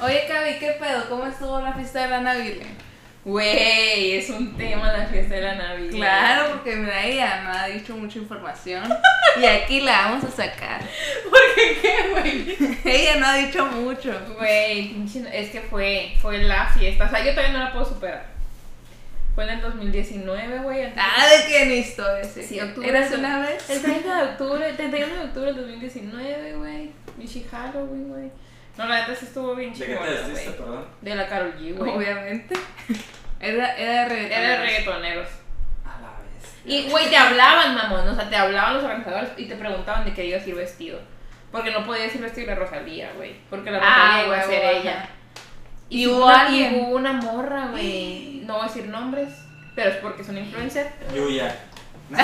Oye, Cavi, ¿qué pedo? ¿Cómo estuvo la fiesta de la Navidad? Güey, es un tema la fiesta de la Navidad. Claro, porque mira, ella no ha dicho mucha información y aquí la vamos a sacar. ¿Por qué qué, güey? Ella no ha dicho mucho. Güey, es que fue, fue la fiesta. O sea, yo todavía no la puedo superar. Fue en el 2019, güey. Ah, de qué ni historia, sí. Sí, octubre ¿Eras una vez? El 30 de octubre, el 31 de octubre del 2019, güey. Michi Halloween, güey. No, la neta sí estuvo bien ¿De qué te vestiste, perdón? De la Karol G, güey. Obviamente. Era, era de reggaetón. Era de reggaetoneros. A la vez. Y, güey, te hablaban, mamón. O sea, te hablaban los organizadores y te preguntaban de qué ibas a ir vestido. Porque no podías ir vestido de Rosalía, güey. Porque la Ah, Rosalía iba a ser ajá. ella. Y hubo una- alguien. y hubo una morra, güey. No voy a decir nombres, pero es porque es una influencer. Yuya.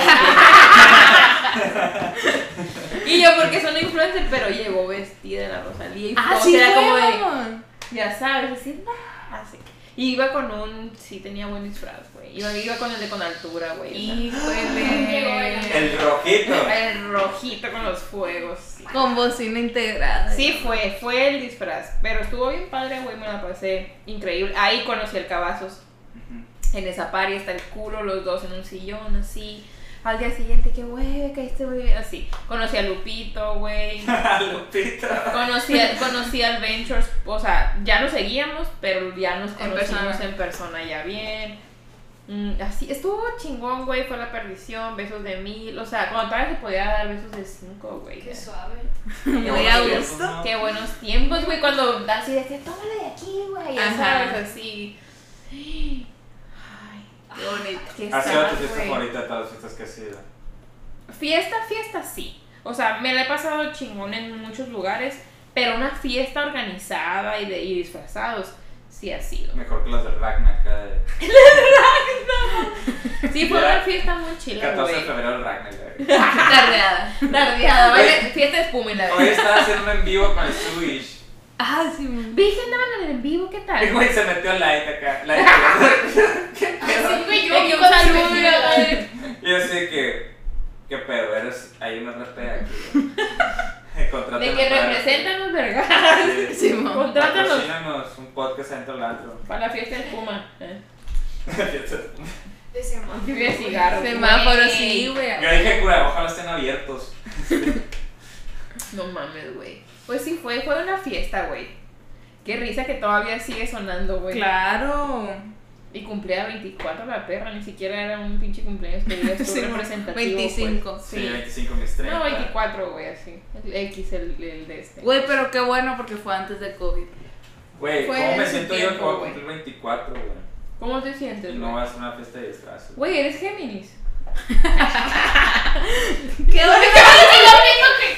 Y yo porque una influencer, pero llegó vestida de la Rosalía. Y Ah, todo sí, era fue, como de, ya sabes, así, nah, así. Y iba con un, sí, tenía buen disfraz, güey. Iba, iba con el de con altura, güey. Híjole. El rojito. El rojito con los fuegos. sí. Con bocina integrada. Sí, fue, fue el disfraz. Pero estuvo bien padre, güey, me la pasé increíble. Ahí conocí al Cavazos. Ujú. En esa party está el culo, los dos en un sillón, así. Al día siguiente, que güey, que este güey, así. Conocí a Lupito, güey. Lupito. Conocí, a- conocí al Ventures, o sea, ya nos seguíamos, pero ya nos En conocimos persona. en persona ya bien. Mm, así, estuvo chingón, güey, fue la perdición, besos de mil, o sea, cuando todavía se podía dar besos de cinco, güey. Qué suave. Muy Qué a buenos gusto. tiempos, Qué buenos tiempos, güey, cuando así decía, tómale de aquí, güey, ya Ajá. sabes, así. Ay, Qué bonito. qué Ha sido tu fiesta favorita de todas las fiestas que has ido. Fiesta, fiesta, sí. O sea, me la he pasado chingón en muchos lugares, pero una fiesta organizada y, de, y disfrazados, sí ha sido. Mejor que las del Ragnar acá de. Sí, fue una fiesta muy chila, 14 de febrero el Ragnar. güey. Tardeada. Tardeada, fiesta de espuma y la Hoy estaba haciendo en vivo con el Swish. Ah, sí. que andaban en el vivo, ¿qué El tal? güey se metió like acá. Like. Así fue yo. De que un cuando se saludo, yo así que. ¿Qué pedo? Eres. Hay una RP aquí. De que representan los vergas. Sí. Sí. Contrátanos Patrocínanos un podcast dentro del antro. para la fiesta de espuma. ¿eh? De semáforo. Lluvia de cigarros. Semáforo, sí, güey. Yo dije, cura, ojalá estén abiertos. No mames, güey. Pues sí, fue, fue una fiesta, güey. Qué risa que todavía sigue sonando, güey. Claro. Y cumplía 24 la perra, ni siquiera era un pinche cumpleaños que digas Sí, representativo. 25. pues. Sí, Sí. 25 mis 30. No, 24, güey, así. El X, el, el de este. Güey, pero qué bueno porque fue antes de COVID. Güey, ¿cómo me siento yo que tiempo, voy a güey. cumplir 24, güey? ¿Cómo te sientes, No güey? va a ser una fiesta de disfraces. Güey, eres Géminis. ¡Qué bonito! Es lo mismo que.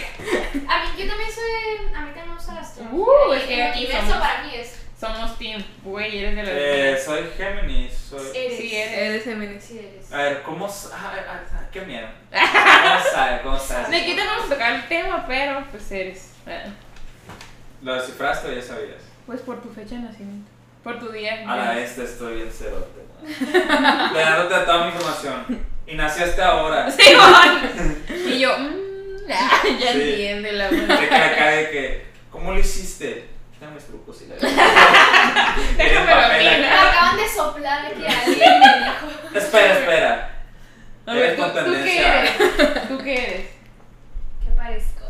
A mí, yo también soy. A mí también me gusta la astrología. Uh, y es que el aquí universo somos- para mí es. Somos team. Güey, eres de la. Eh, soy Géminis, soy... Eres. Sí, eres. Eres feminista. Sí, eres. A ver, ¿cómo... ah, ah, ah, qué miedo. ¿Cómo sabes? ¿Cómo sabes? De aquí te vamos a tocar el tema, pero pues eres. ¿Lo descifraste o ya sabías? Pues por tu fecha de nacimiento. Por tu día. A la vez te estoy bien cerote. Le dándote toda mi información. Y nací hasta ahora. Simón. y yo, mmm, ya Sí. entiende la que acá de que... ¿Cómo lo hiciste? Dame mis trucos y la Déjame. Me acaban de soplar aquí alguien me dijo. Espera, espera. A ver, ¿tú, ¿tú qué eres? ¿Tú qué eres? ¿Qué parezco?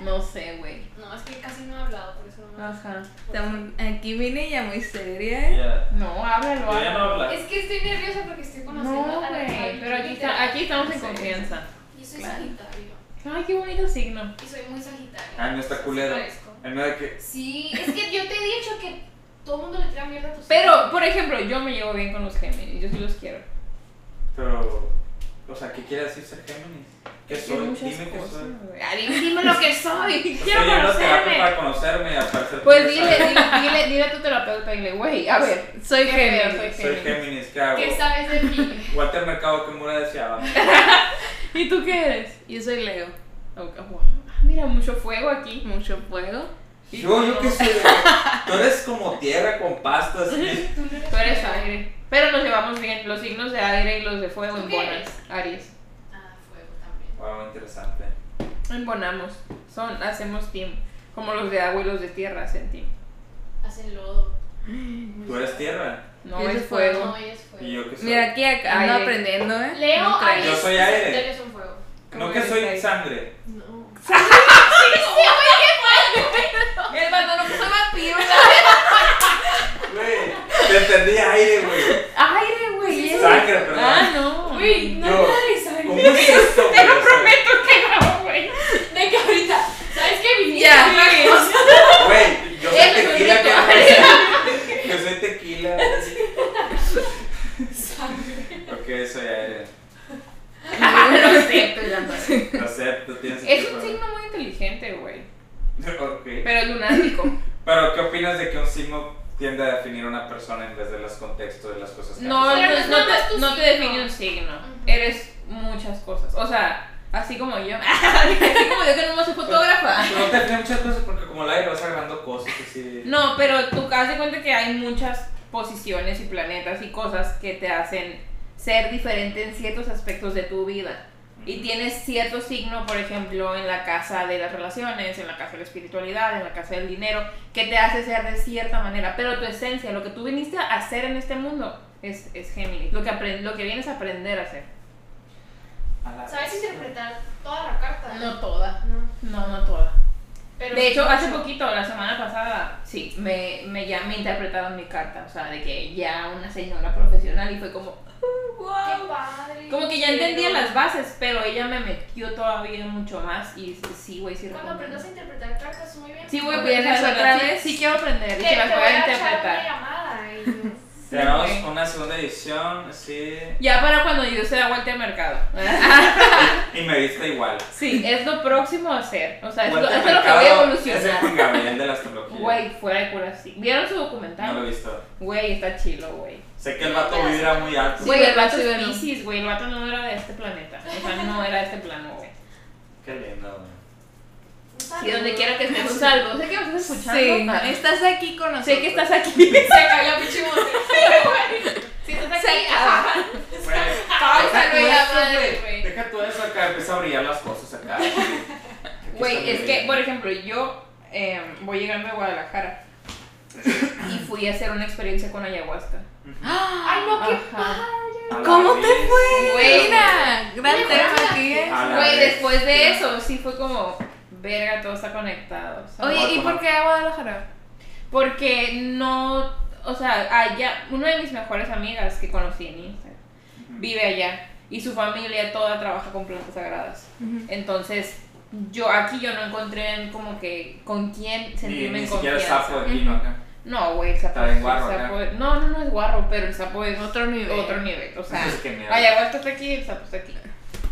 No sé, güey. No, es que casi no he hablado, por eso no me Ajá. Estamos- Aquí vine ya muy seria, ¿eh? Ya. No, háblalo, Yo ya no hablo. Es que estoy nerviosa porque estoy conociendo No, a la güey. Pero aquí, está- aquí estamos en Sí. confianza. Yo soy Claro. Sagitario. Ay, qué bonito signo. Y soy muy Sagitario. Ah, no está culero. De que... Sí, es que yo te he dicho que todo el mundo le tira mierda a tus Pero, por ejemplo, yo me llevo bien con los Géminis. Yo sí los quiero. Pero... O sea, ¿qué quiere decir ser Géminis? ¿Qué soy? Dime qué soy. Ah, dime, dime lo que soy. Quiero Estoy yendo a terapia conocerme. para conocerme y aparecer Pues dile, dile, dile, dile a tu terapeuta, dile, güey, a ver. Soy. Géminis. Soy Géminis, ¿qué hago? ¿Qué sabes de mí? Walter Mercado que Mura deseaba. ¿Y tú qué eres? Yo soy Leo. Oh, wow. Ah, Mira, mucho fuego aquí. Mucho fuego. ¿Y Yo, yo qué sé. Tú eres como tierra con pasto así. Tú no eres Tú eres fuego. aire. Pero nos llevamos bien. Los signos de aire y los de fuego ¿Tú qué embonan. Aries. Ah, fuego también. Wow, interesante. Embonamos. Son, hacemos team. Como los de agua y los de tierra hacen team. Hacen lodo. Tú eres tierra. No Yo es soy fuego. No, es fuego. Y yo que soy. Mira, aquí ac- ando Aire. aprendiendo, ¿eh? Leo, No. Aries Yo soy aire. Sagitario son fuego. No que soy sangre. No. El vato no puso más pío. Güey. Te entendí aire, güey. Aire, güey. Sangre, perdón. Ah, no. Güey, no Yo, hay sangre. ¿Cómo es esto? Te lo güey? Prometo que no, güey. De que ahorita, ¿sabes qué? Viniste Ya. cosa. Güey, yo soy es ritual. que- Yo soy tequila. Ok, soy aire. Ya no. Lo acepto, tienes Es un signo muy inteligente, güey. Pero es lunático. Pero, ¿qué opinas de que un signo tiende a definir a una persona en vez de los contextos de las cosas que No, no, no te, no te define un signo. Eres muchas cosas. O sea, así como yo. así como yo que no soy fotógrafa. Pues no te define muchas cosas porque como la aire vas agarrando cosas así. No, pero tú haz de cuenta que hay muchas posiciones y planetas y cosas que te hacen ser diferente en ciertos aspectos de tu vida. Y tienes cierto signo, por ejemplo, en la casa de las relaciones, en la casa de la espiritualidad, en la casa del dinero, que te hace ser de cierta manera. Pero tu esencia, lo que tú viniste a hacer en este mundo, es, es Géminis. Lo que, lo que vienes a aprender a hacer. ¿Sabes interpretar toda la carta? toda. No. No, no toda. Pero De hecho, hace poquito, la semana pasada, sí, me, me, ya me interpretaron mi carta. O sea, de que ya una señora profesional y fue como, Qué wow. padre. Como que ya entendía las bases, pero ella me metió todavía mucho más y sí, güey, sí Cuando recomiendo. aprendas a interpretar cartas, muy bien. Sí, voy a ¿Vienes aprender otra vez? Sí, quiero aprender y se las voy a echar una interpretar. Tenemos una segunda edición, sí. Ya para cuando yo se da vuelta al mercado. Y me viste igual. Sí, es lo próximo a hacer. O sea, es lo, es lo que voy a mercado Es el evolucionar. Gabriel de la astrología. Güey, fuera de cura, sí. ¿Vieron su No lo he documental? visto. Güey, está chilo, güey. Sé que el vato vibra muy alto. Güey, el vato es. Pisces, güey. El vato no era de este planeta. O sea, no era de este plano, güey. Qué lindo, güey. Sí, donde quiera que estés, un saludo. Sé que me estás escuchando. Sí, estás aquí con nosotros. Sé que estás aquí. Se cayó pinche mote. Sí, estás Se aquí. acaba. Güey, la madre, güey. Deja tú eso acá, empieza a brillar las cosas acá. Güey, es que, por ejemplo, yo eh, voy llegando a Guadalajara y fui a hacer una experiencia con ayahuasca. Ay, no, qué Ajá. padre. ¿Cómo te fue? Güey. Mira, gran tema aquí, Güey, después de eso sí fue como, verga, todo está conectado. ¿sabes? Oye, ¿y por qué a Guadalajara? Porque no, o sea, allá, una de mis mejores amigas que conocí en Instagram vive allá y su familia toda trabaja con plantas sagradas. Entonces, yo aquí yo no encontré como que con quién Ni, sentirme ni en siquiera el confianza. sapo de vino acá. No, güey, el sapo, Está bien el guarro sapo acá. es- no, no, no es guarro, pero el sapo es Otro nivel. otro nivel. O sea, Es que ayahuasca está aquí, el sapo está aquí.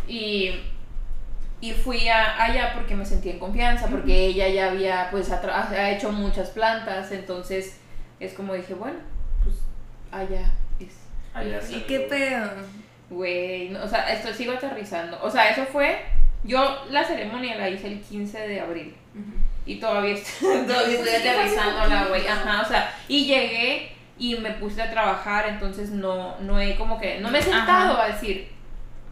Y, y fui a, allá porque me sentí en confianza, porque ella ya había, pues, ha, hecho muchas plantas, entonces es como dije, bueno, pues allá es. Allá ¿Y ¿Y salió. qué pedo? Güey, no, o sea, esto sigo aterrizando. O sea, eso fue, yo la ceremonia la hice el 15 de abril. Y todavía estoy, todavía estoy sí, aterrizándola, fue güey. Ajá, o sea, y llegué y me puse a trabajar, entonces no, no he como que, no me he sentado a decir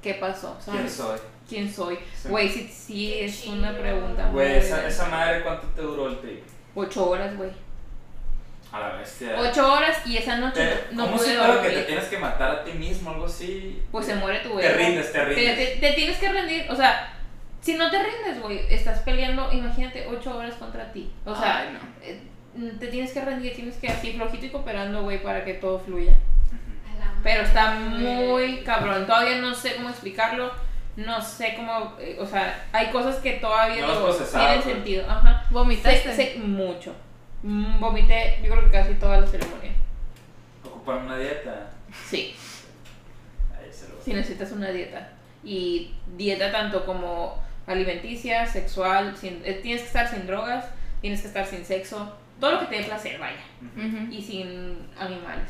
qué pasó, ¿Quién ¿sabes? soy? ¿Quién soy? Güey, sí, es una pregunta Güey, esa, esa madre, ¿cuánto te duró el trip? Ocho horas, güey. A la bestia. Ocho horas y esa noche Te- no ¿Cómo pude se nota que te dormir. tienes que matar a ti mismo, algo así? Pues se muere tu Te ego. rindes, te Te, rindes. te- te tienes que rendir, o sea, si no te rindes, güey, estás peleando, imagínate, ocho horas contra ti. O sea, Ay, no. eh, te tienes que rendir, tienes que así flojito y cooperando, güey, para que todo fluya. Pero está muy cabrón, todavía no sé cómo explicarlo, no sé cómo, eh, o sea, hay cosas que todavía No digo, tienen sentido, ajá. ¿Vomitaste? Sé, sé mucho. Mm, Vomité, yo creo que casi toda la ceremonia. Ocupan una dieta. Sí. Ahí se lo si necesitas una dieta. Y dieta tanto como alimenticia, sexual, sin- eh, tienes que estar sin drogas, tienes que estar sin sexo, todo lo que te dé placer, vaya. Y sin animales,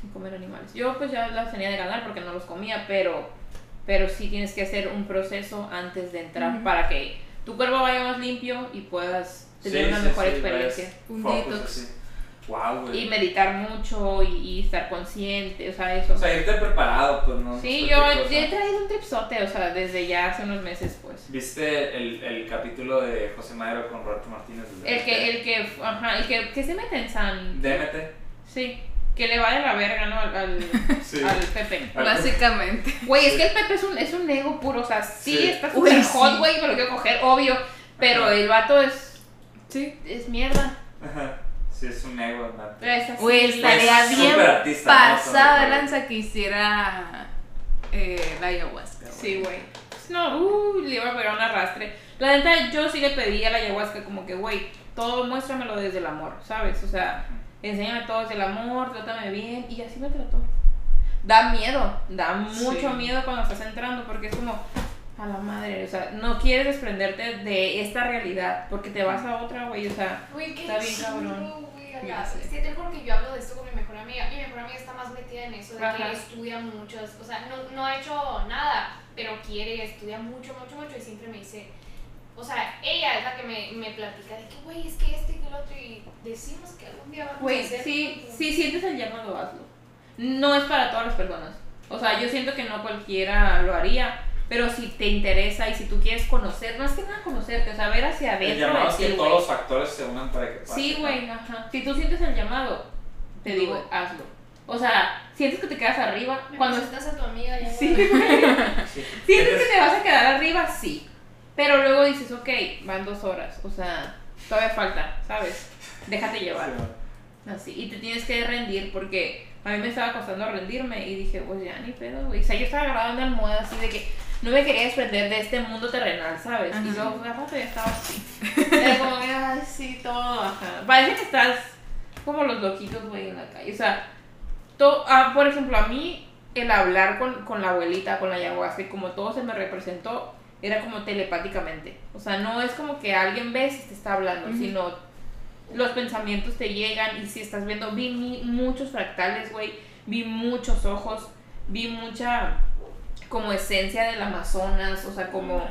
sin comer animales. Yo pues ya las tenía de ganar porque no los comía, pero, pero sí tienes que hacer un proceso antes de entrar para que tu cuerpo vaya más limpio y puedas tener Sí, una sí, mejor sí, experiencia. Un detox. Wow. Y meditar mucho y, y estar consciente, o sea, eso. O sea, irte preparado, pues no. sí, yo, yo he traído un tripsote, o sea, desde ya hace unos meses, pues. ¿Viste el, el capítulo de José Madero con Roberto Martínez? El que, el que, ajá, el que, que se mete en San... DMT. Sí, que le va de la verga, ¿no? Al, al, Sí. al Pepe. Básicamente. Güey, es que el Pepe es un, es un ego puro, o sea, sí, Sí. está súper hot, güey, me lo quiero coger, obvio, pero Ajá. el vato es, Sí. es mierda. Ajá. Sí, es un ego, así. Güey, estaría bien artista, ¿no? lanza que hiciera eh, la ayahuasca. Sí, güey. No, uh, le iba a pegar un arrastre. La neta, yo sí le pedí a la ayahuasca como que, güey, todo muéstramelo desde el amor, ¿sabes? O sea, enséñame todo el amor, trátame bien, y así me trató. Da miedo, da mucho Sí. miedo cuando estás entrando, porque es como, a la madre, o sea, no quieres desprenderte de esta realidad, porque te vas a otra, güey, o sea, qué Está bien, cabrón. que te juro que yo hablo de esto con mi mejor amiga. Mi mejor amiga está más metida en eso, de Ajá. que estudia muchas, o sea, no, no ha hecho nada, pero quiere, estudia mucho, mucho, mucho y siempre me dice, o sea, ella es la que me, me platica de que, güey, es que este y que el otro y decimos que algún día vamos a Güey, hacer. sí, si sientes el llamado, hazlo. No es para todas las personas. O sea, yo siento que no cualquiera lo haría. Pero si te interesa y si tú quieres conocer, no es que nada conocerte, o sea, ver hacia El adentro llamado de es que todos los factores se unan para que pase. Sí, güey, ajá. Si tú sientes el llamado, te digo, hazlo. O sea, sientes que te quedas arriba Me cuando presentas a tu amiga ya. Sí, güey. güey. Sí. Sientes que te vas a quedar arriba, sí. Pero luego dices, ok, van dos horas. O sea, todavía falta, ¿sabes? Déjate llevar. Sí, Así, y te tienes que rendir porque a mí me estaba costando rendirme y dije, pues ya ni pedo, güey. O sea, yo estaba agarrada en una almohada así de que no me quería desprender de este mundo terrenal, ¿sabes? Y luego de rato ya estaba así. Era como, que, ay, sí, todo, ajá. Parece que estás como los loquitos, güey, en la calle. O sea, to- ah, por ejemplo, a mí el hablar con, con la abuelita, con la ayahuasca y como todo se me representó, era como telepáticamente. O sea, no es como que alguien ves y te está hablando, sino los pensamientos te llegan y si estás viendo, vi muchos fractales, güey, vi muchos ojos, vi mucha como esencia del Amazonas, o sea, como,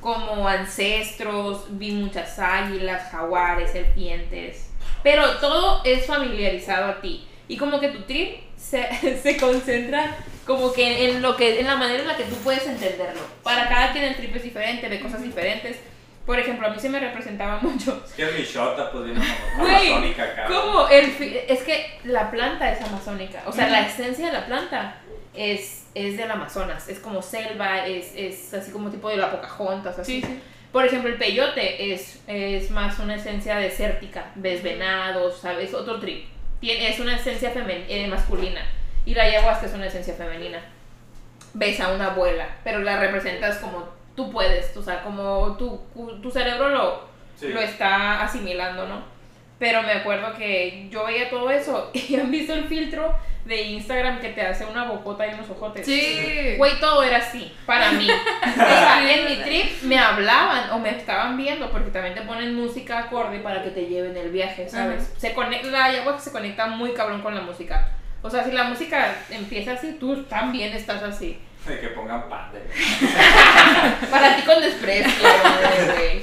como ancestros, vi muchas águilas, jaguares, serpientes, pero todo es familiarizado a ti. Y como que tu trip se, se concentra como que en lo que en la manera en la que tú puedes entenderlo. Para cada quien el trip es diferente, ve cosas diferentes. Por ejemplo, a mí se me representaba mucho Es que es mi shota, pues amazónica acá. como el fi- es que la planta es amazónica, o sea, Ujú. la esencia de la planta es, es del Amazonas, es como selva, es, es así como tipo de la Pocahontas, así. Sí, sí. Por ejemplo, el peyote es, es más una esencia desértica, ves venados, ¿sabes? Otro trip. Tiene, es una esencia femen- eh, masculina. Y la ayahuasca es una esencia femenina. Ves a una abuela, pero la representas como tú puedes, o sea, como tu, tu cerebro lo, Sí. lo está asimilando, ¿no? Pero me acuerdo que yo veía todo eso y han visto el filtro de Instagram que te hace una bocota y unos ojotes. Sí. Güey, todo era así, para mí. O sea, en mi trip me hablaban o me estaban viendo, porque también te ponen música acorde para que te lleven el viaje, ¿sabes? Ajá. Se conecta, la ayahuasca se conecta muy cabrón con la música. O sea, si la música empieza así, tú también estás así. De que pongan pan de. Para ti con desprecio, güey.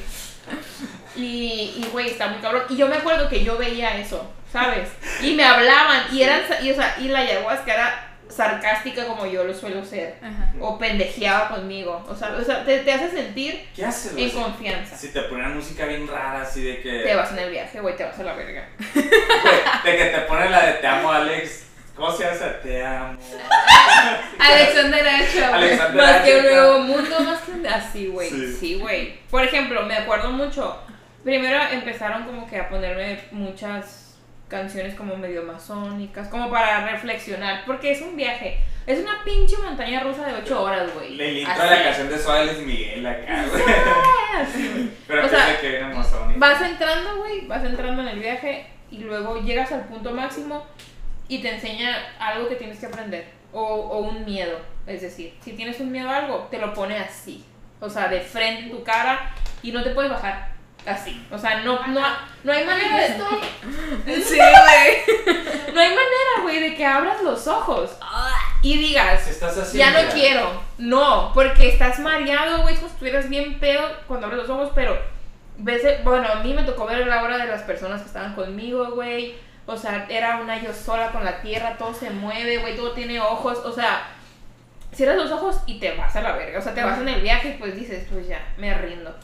Y, y, güey, está muy cabrón. Y yo me acuerdo que yo veía eso, ¿sabes? Y me hablaban, y eran, y, o sea, y la ayahuasca era sarcástica como yo lo suelo ser. Ajá. O pendejeaba conmigo. O sea, o sea te, te hace sentir ¿Qué haces, en confianza. Si te ponen música bien rara, así de que. Te vas en el viaje, güey, te vas a la verga. Güey, de que te ponen la de te amo, Alex. ¿Cómo se hace? Te amo. Alexander güey. Alexander Más que un nuevo mundo, más que. Así, güey. Sí. Sí, güey. Por ejemplo, me acuerdo mucho. Primero empezaron como que a ponerme muchas canciones como medio masónicas, como para reflexionar, porque es un viaje. Es una pinche montaña rusa de 8 horas, güey. Le intro a la canción de Suárez Miguel acá, güey. Pero O sea, que viene amazónica. Vas entrando, güey, vas entrando en el viaje y luego llegas al punto máximo y te enseña algo que tienes que aprender o, o un miedo. Es decir, si tienes un miedo a algo, te lo pone así. O sea, de frente en tu cara y no te puedes bajar. Así. O sea, no, no, no hay manera de... Sí, güey. No hay manera, güey, de que abras los ojos y digas, estás así. ya no quiero. No, porque estás mareado, güey, es como si estuvieras bien pedo cuando abres los ojos, pero ves, bueno, a mí me tocó ver la hora de las personas que estaban conmigo, güey. O sea, era una yo sola con la tierra, todo se mueve, güey, todo tiene ojos. O sea, cierras los ojos y te vas a la verga. O sea, te vas en el viaje y pues dices, pues ya, me rindo.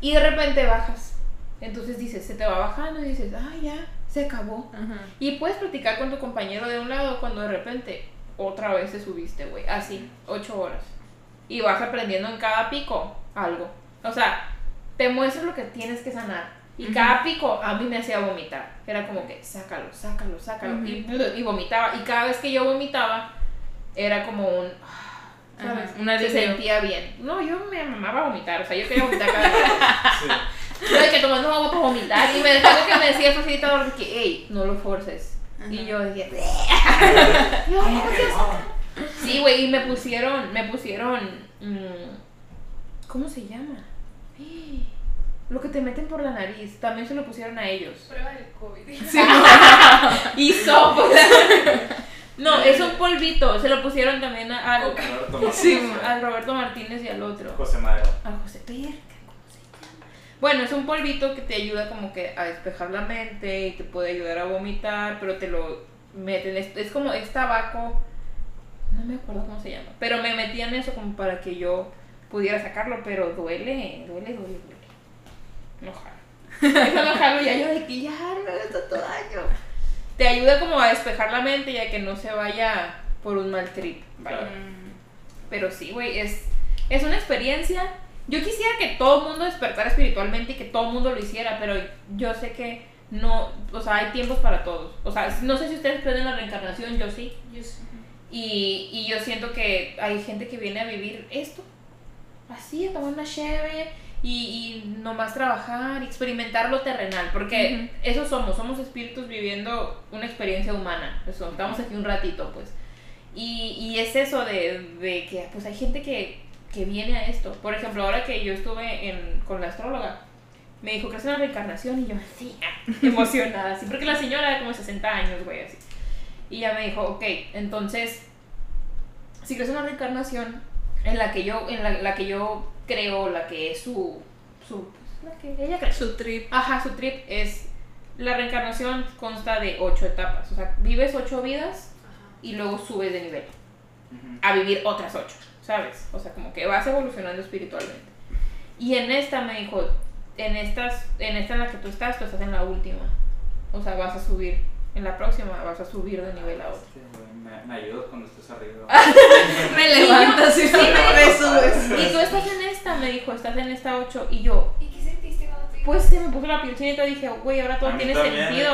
Y de repente bajas. Entonces dices, se te va bajando y dices, ah, ya, se acabó. Ajá. Y puedes platicar con tu compañero de un lado cuando de repente otra vez te subiste, güey. Así, ocho horas. Y vas aprendiendo en cada pico algo. O sea, te muestras lo que tienes que sanar. Y cada pico a mí me hacía vomitar. Era como que, sácalo, sácalo, sácalo. y, y vomitaba. Y cada vez que yo vomitaba, era como un... ¿Sabes? Ajá, un Se sentía bien. No, yo me amaba vomitar. O sea, yo quería vomitar cada vez. Sí. Yo de que tomando agua para vomitar. Y me dejaba que me decía el facilitador de que, hey, no lo forces. Y yo dije, yo, "No, ¿qué es?". sí, güey, y me pusieron, me pusieron, mm, ¿cómo se llama? Lo que te meten por la nariz, también se lo pusieron a ellos. Prueba del COVID. Y sopo. No, es un polvito, se lo pusieron también a- al, Roberto Martínez. Sí, al Roberto Martínez y al otro. José Madero. A José Perca, ¿cómo se llama? Bueno, es un polvito que te ayuda como que a despejar la mente y te puede ayudar a vomitar, pero te lo meten, es, es como, es tabaco, no me acuerdo cómo se llama, pero me metían eso como para que yo pudiera sacarlo, pero duele, duele, duele, duele. No jalo. Eso no jalo ya yo de que ya no me hagas tanto daño. Te ayuda como a despejar la mente y a que no se vaya por un mal trip. vaya. Mm. Pero sí, güey, es, es una experiencia. Yo quisiera que todo el mundo despertara espiritualmente y que todo el mundo lo hiciera, pero yo sé que no, o sea, hay tiempos para todos. O sea, no sé si ustedes creen en la reencarnación, yo sí. Yo sí. Y, y yo siento que hay gente que viene a vivir esto, así, a tomar una cheve y, y nomás trabajar, experimentar lo terrenal, porque eso somos, somos espíritus viviendo una experiencia humana, eso, estamos aquí un ratito, pues. Y, y es eso de, de que, pues hay gente que, que viene a esto. Por ejemplo, ahora que yo estuve en, con la astróloga, me dijo que es una reencarnación y yo así, ah, emocionada, así, porque la señora era como 60 años, güey, así. Y ella me dijo, ok, entonces, si crees una reencarnación en la que yo, en la, la que yo creo, la que es su, su, la que ella cree. Su trip. Ajá, su trip es, la reencarnación consta de ocho etapas, o sea, vives ocho vidas Ajá. y luego subes de nivel a vivir otras ocho, ¿sabes? O sea, como que vas evolucionando espiritualmente. Y en esta me dijo, en estas, en esta en la que tú estás, tú estás en la última. O sea, vas a subir, en la próxima vas a subir de nivel a otra. Sí, güey, Me, me ayudas cuando estés arriba. Me levantas y me subes. Y tú estás en esta, me dijo, estás en esta 8. Y yo, ¿Y qué sentiste cuando te pues se me puso la piel chinita y dije, güey, ahora todo tiene también, sentido.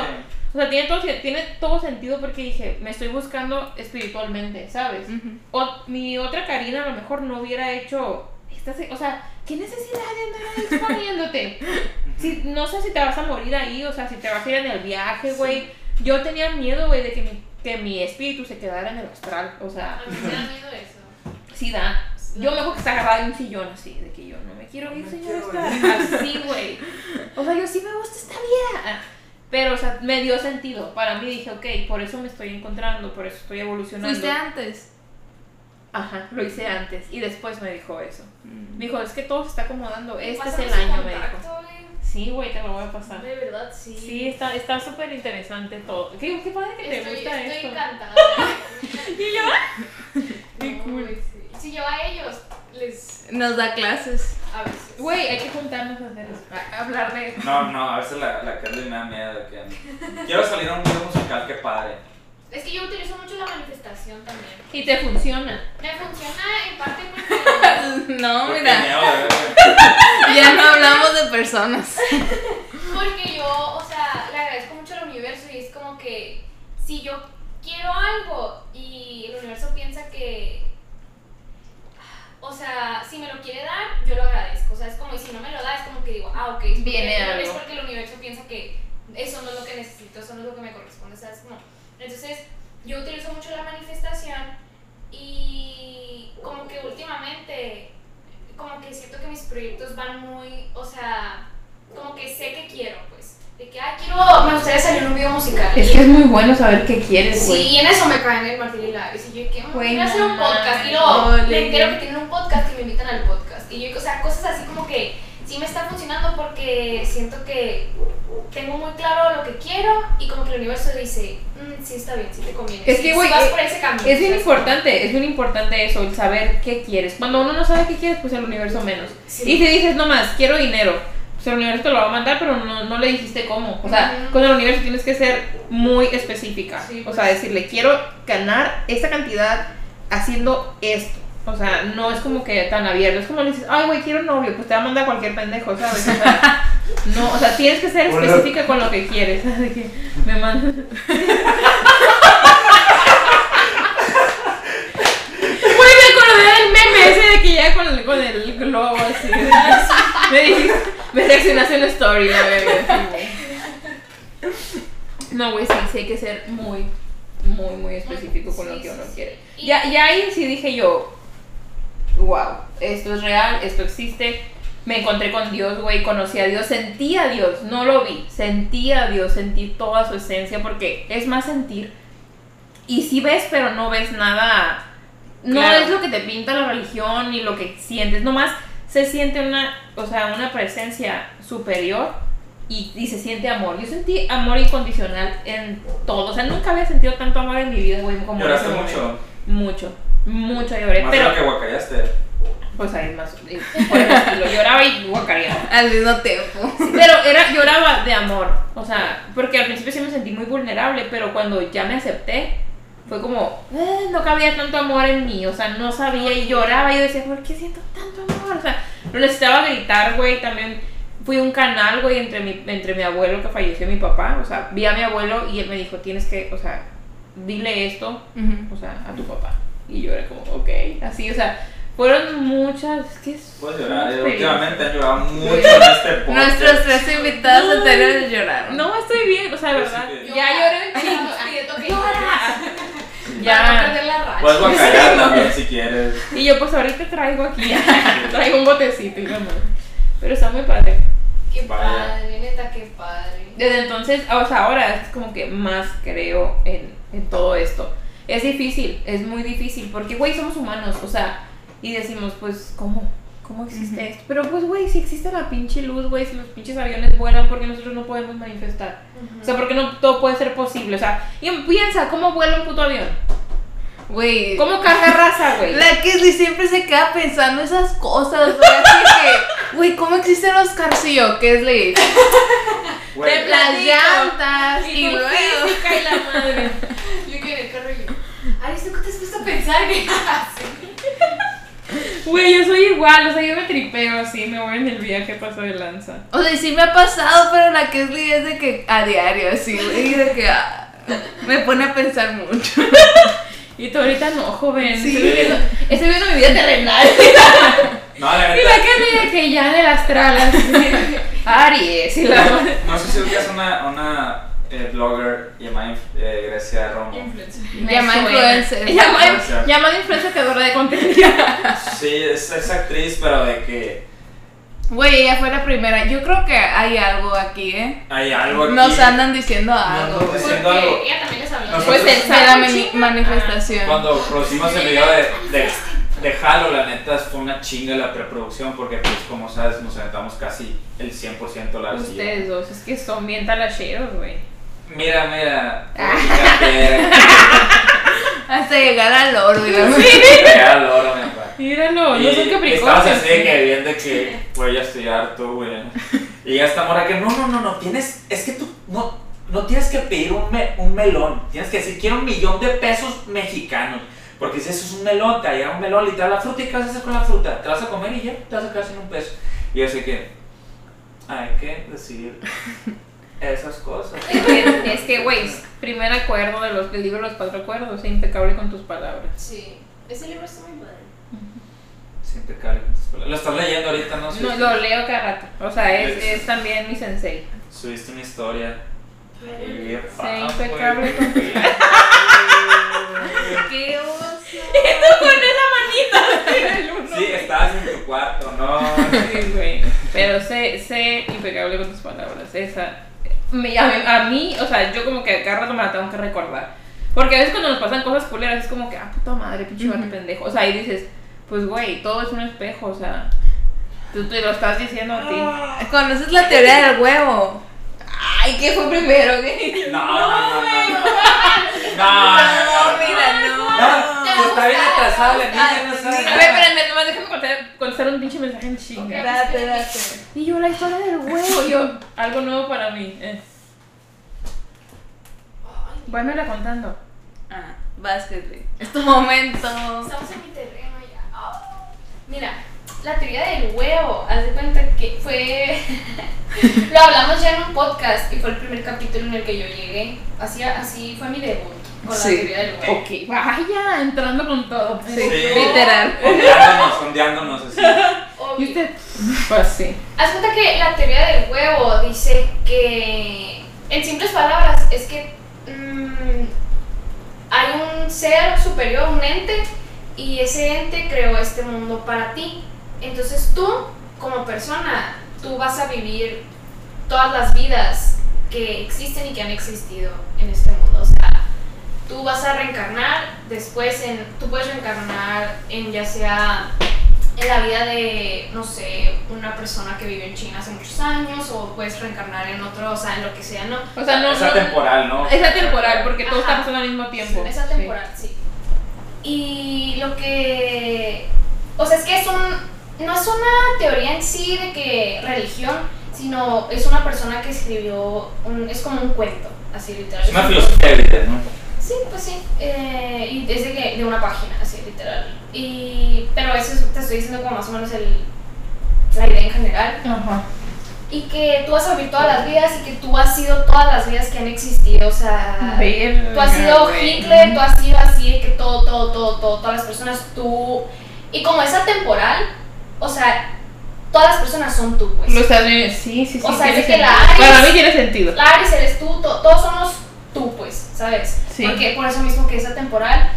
O sea, tiene todo, tiene todo sentido porque dije, me estoy buscando espiritualmente, ¿sabes? Ujú. O, mi otra Karina a lo mejor no hubiera hecho. Esta, se- o sea, ¿qué necesidad de andar exponiéndote? Si, no sé si te vas a morir ahí, o sea, si te vas a ir en el viaje, güey. Yo tenía miedo, güey, de que mi, que mi espíritu se quedara en el astral. O sea, A mí me da miedo eso. sí da. Yo me acuerdo que está agarrada de un sillón así, de que yo no me quiero ir, me señor. quiero Está así, güey. O sea, yo sí me gusta esta vida. Pero, o sea, me dio sentido. Para mí dije, ok, por eso me estoy encontrando, por eso estoy evolucionando. ¿Fuiste antes? Ajá, lo hice antes y después me dijo eso. Mm. Me dijo, es que todo se está acomodando. Este es el año, me dijo. Sí, güey, te lo voy a pasar. De verdad, sí. Sí, está está súper interesante todo. Qué, qué padre que te Estoy, gusta estoy esto. encantada. Y yo, Qué No, cool. Si yo a ellos les. Nos da clases. A veces. güey, hay que juntarnos a hacer eso, a- a hablar de No, no, a veces la, la Carly me da miedo. Que... Quiero salir a un video musical, qué padre. Es que yo utilizo mucho la manifestación también. Y te funciona. Me funciona en parte porque. No, Porque mira. miedo Ya no hablamos de personas. Porque yo, o sea, le agradezco mucho al universo y es como que si yo quiero algo y el universo piensa que. O sea, si me lo quiere dar, yo lo agradezco. O sea, es como, y si no me lo da, es como que digo, ah, ok, es porque, Viene es porque el universo piensa que eso no es lo que necesito, eso no es lo que me corresponde, ¿sabes? Como, entonces, yo utilizo mucho la manifestación y como que últimamente, como que siento que mis proyectos van muy, o sea, como que sé que quiero, pues. De que, ah, quiero, me gustaría salir en un video musical. Es que es muy bueno saber qué quieres, Sí, güey. y en eso me caen el Martín y Lares. Y yo, ¿qué? Voy a hacer un podcast. Y luego me entero que tienen un podcast y me invitan al podcast. Y yo, o sea, cosas así como que sí me está funcionando porque siento que, tengo muy claro lo que quiero y como que el universo dice, "Mm, sí está bien, sí te conviene. Es sí, que, sí güey, vas eh, por ese camino. Es bien ¿sabes? importante, es bien importante eso, el saber qué quieres. Cuando uno no sabe qué quieres, pues el universo menos. Sí. Y si dices, no más, quiero dinero, pues el universo te lo va a mandar, pero no, no le dijiste cómo. O sea, con el universo tienes que ser muy específica. Sí, o pues. sea, decirle, quiero ganar esta cantidad haciendo esto. O sea, no es como que tan abierto. Es como le dices, ay, güey, quiero novio, pues te va a mandar cualquier pendejo, ¿sabes? O sea, no, o sea, tienes que ser Hola. específica con lo que quieres. De que me mandan. Güey, me acordé del meme ese de que ya con el, con el globo así. me dijiste, me reaccionaste una story, la güey. No, güey, sí, sí hay que ser muy, muy, muy específico con lo que uno quiere. Y- Ya, ya ahí sí dije yo, wow, esto es real, esto existe. Me encontré con Dios, güey, conocí a Dios, sentí a Dios, no lo vi, sentí a Dios, sentí toda su esencia, porque es más sentir. Y sí ves, pero no ves nada. No Claro. es lo que te pinta la religión ni lo que sientes, nomás se siente una, o sea, una presencia superior y, y se siente amor. Yo sentí amor incondicional en todo, o sea, nunca había sentido tanto amor en mi vida, güey, como Lloraste ese momento. mucho. Mucho, mucho lloré, Más de pero lo que guacareaste. pues ahí más, eh, por el estilo, lloraba y guacareaba. Al mismo tiempo. Pero era, lloraba de amor, o sea, porque al principio sí me sentí muy vulnerable, pero cuando ya me acepté, fue como, "Eh, no cabía tanto amor en mí, o sea, no sabía y lloraba y yo decía, ¿por qué siento tanto amor? O sea, lo necesitaba gritar, güey, también fui a un canal, güey, entre mi, entre mi abuelo que falleció y mi papá, o sea, vi a mi abuelo y él me dijo, tienes que, o sea, dile esto, o sea, a tu papá. Y yo era como, ok, así, o sea, fueron muchas, es que es Puedes llorar. eh. Últimamente han llorado mucho en este podcast. Nuestros tres invitados No. anteriores lloraron. No, estoy bien, o sea, de Yo sí verdad. que- Ya lloré un chingo. Llora. Ya. No perder la racha. Puedes guacarear también si quieres. Y yo, pues ahorita traigo aquí, traigo un botecito y. Pero está muy padre. Qué padre, neta, qué padre. Desde entonces, o sea, ahora es como que más creo en, en todo esto. Es difícil, es muy difícil, porque, güey, somos humanos, o sea, y decimos, pues, ¿cómo? ¿Cómo existe esto? Pero, pues, güey, si existe la pinche luz, güey, si los pinches aviones vuelan, porque nosotros no podemos manifestar? O sea, porque no todo puede ser posible, o sea, y piensa, ¿cómo vuela un puto avión? Güey. ¿Cómo carga raza, güey? La Kesley siempre se queda pensando esas cosas, güey. Así que, güey, ¿cómo existen los carcillos, Kesley? Te Las llantas y, Y luego. y la madre. Yo que en el carro y yo, Aris, ¿tú qué te has puesto a pensar que haces? Güey, yo soy igual, o sea, yo me tripeo así, me voy en el viaje paso de lanza. O sea, y sí me ha pasado, pero la Kesley es de que a diario, así, güey. Y de que ah, me pone a pensar mucho. Y tú ahorita no, joven. Sí. Estoy, viviendo, estoy viviendo mi vida terrenal. No, la Y neta. la que de que ya en el astral, así. Aries y la. No sé si ubicas una, una eh, blogger llamada eh, Grecia Romo. Llama influencer. Llama, Influencer. llamada influencer creadora de contenido. Sí, es, es actriz, pero de que Güey, ella fue la primera. Yo creo que hay algo aquí, ¿eh? hay algo aquí. Nos andan diciendo algo, no, güey. diciendo Porque algo. ella también les habló. Nosotros- Pues De la mani- manifestación. Cuando producimos el video de, de, de Halo, la neta fue una chinga la preproducción porque, pues, como sabes, nos aventamos casi el 100% la Ustedes dos, es que son bien talacheros, güey. Mira, mira. Hasta llegar al oro, y la Era el oro, mi papá. Míralo, Y no son estabas capricornios. así de que bien de que, güey, ya estoy harto, güey. Y ya está mora que, no, no, no, no, tienes, es que tú, no, no tienes que pedir un, me- un melón. Tienes que decir, quiero un millón de pesos mexicanos. Porque si eso es un melón, te llega un melón, literal, la fruta, ¿y qué vas a hacer con la fruta? ¿Te vas a comer y ya? Te vas a quedar sin un peso. Y yo sé que hay que decidir esas cosas. Es que, es que, güey, primer acuerdo de los, del libro Los Cuatro Acuerdos, impecable con tus palabras. Sí, ese libro está muy padre. Siempre cae con tus palabras. Lo estás leyendo ahorita, ¿no? No, lo leo cada rato. O sea, es, Es- es también mi sensei. Subiste una historia. Fácil, impecable con tus ¡Qué oso! con esa manita. Sí, estabas en tu cuarto, no. Sí, güey. Pero sé, sé impecable con tus palabras. Esa. Me- a, mí, a mí, o sea, yo como que cada rato me la tengo que recordar. Porque a veces cuando nos pasan cosas culeras es como que, ah, puta madre, pinche pendejo. O sea, y dices, pues güey, todo es un espejo, o sea, tú te lo estás diciendo a ti. ¿Conoces la teoría del huevo? Ay, ¿qué fue primero? ¿Qué? No, no, no, no. No, no, no. mira, no. No, ¿Te está bien atrasada la niña, no sabe. A ver, espérenme, nomás déjame contestar, contestar un pinche mensaje en chinga. Date, date. Y yo, la historia del huevo, yo, algo nuevo para mí. Ay, Váyamela contando. Ah, Leslie. Es tu momento. Estamos en mi terreno ya. Ah. Mira, la teoría del huevo, haz de cuenta que fue. Lo hablamos ya en un podcast y fue el primer capítulo en el que yo llegué. Así, así fue mi debut con Sí. la teoría del huevo. Ok, vaya, entrando con todo. Sí, Sí. literal. Ondeándonos, ondeándonos así. ¿Y usted? Pues sí. Haz cuenta que la teoría del huevo dice que, en simples palabras, es que mm, hay un ser superior, un ente, y ese ente creó este mundo para ti. Entonces tú, como persona, tú vas a vivir todas las vidas que existen y que han existido en este mundo. O sea, tú vas a reencarnar después en, tú puedes reencarnar en ya sea en la vida de, no sé, una persona que vivió en China hace muchos años o puedes reencarnar en otro, o sea, en lo que sea, ¿no? O sea, no. Esa no- temporal, ¿no? Es atemporal, porque todo Ajá. está pasando al mismo tiempo. Esa Sí. temporada, sí. Y lo que, o sea, es que es un, no es una teoría en sí de que religión, sino es una persona que escribió, un, es como un cuento, así literal. Es una un- filosofía de vida, ¿no? Sí, pues sí. Eh, y desde que de una página, así literal. Y, pero eso es- te estoy diciendo como más o menos el, la idea en general. Ajá. Y que tú vas a vivir todas las vidas y que tú has sido todas las vidas que han existido. O sea, Verga, tú has sido. Hitler, tú has sido así, que todo, todo, todo, todo, todas las personas, tú. Y como es atemporal, o sea, todas las personas son tú, pues. Lo estás. Sí, sí, sí. O sea, es que la sentido. Aries- Para mí tiene sentido. La Aries eres tú, to- todos somos tú, pues, ¿sabes? Sí. Porque por eso mismo que es atemporal.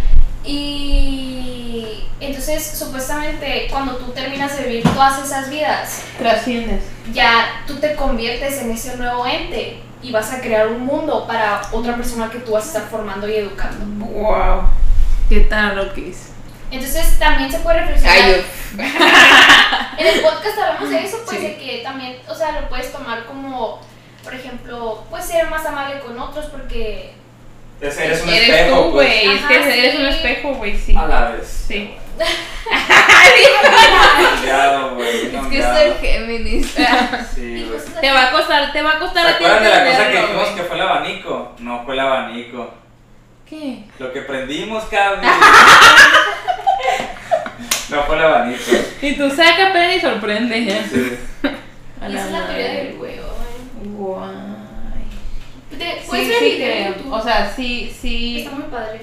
Y entonces, supuestamente, cuando tú terminas de vivir todas esas vidas, Trasciendes. ya tú te conviertes en ese nuevo ente y vas a crear un mundo para otra persona que tú vas a estar formando y educando. Wow. ¿Qué tal lo que es? Entonces, también se puede reflexionar. Ay, En el podcast hablamos de eso, pues Sí. de que también, o sea, lo puedes tomar como, por ejemplo, puedes ser más amable con otros porque Es- Eres un Eres espejo, tú, pues. güey. Es Ajá, que eres sí. un espejo, güey, sí. A la vez. Sí. Güey. Es que soy Géminis. Sí, güey. Te va a costar, te va a ¿Se costar a ti acuerdan de la cosa que dijimos güey. que fue el abanico? No fue el abanico. ¿Qué? Lo que prendimos, cabrón. no fue el abanico. Y tú saca pena y sorprende. ¿eh? Sí. A esa es la teoría del huevo. ¿eh? Guay. Te- Sí, sí creo. O sea, sí, sí. Está muy padre.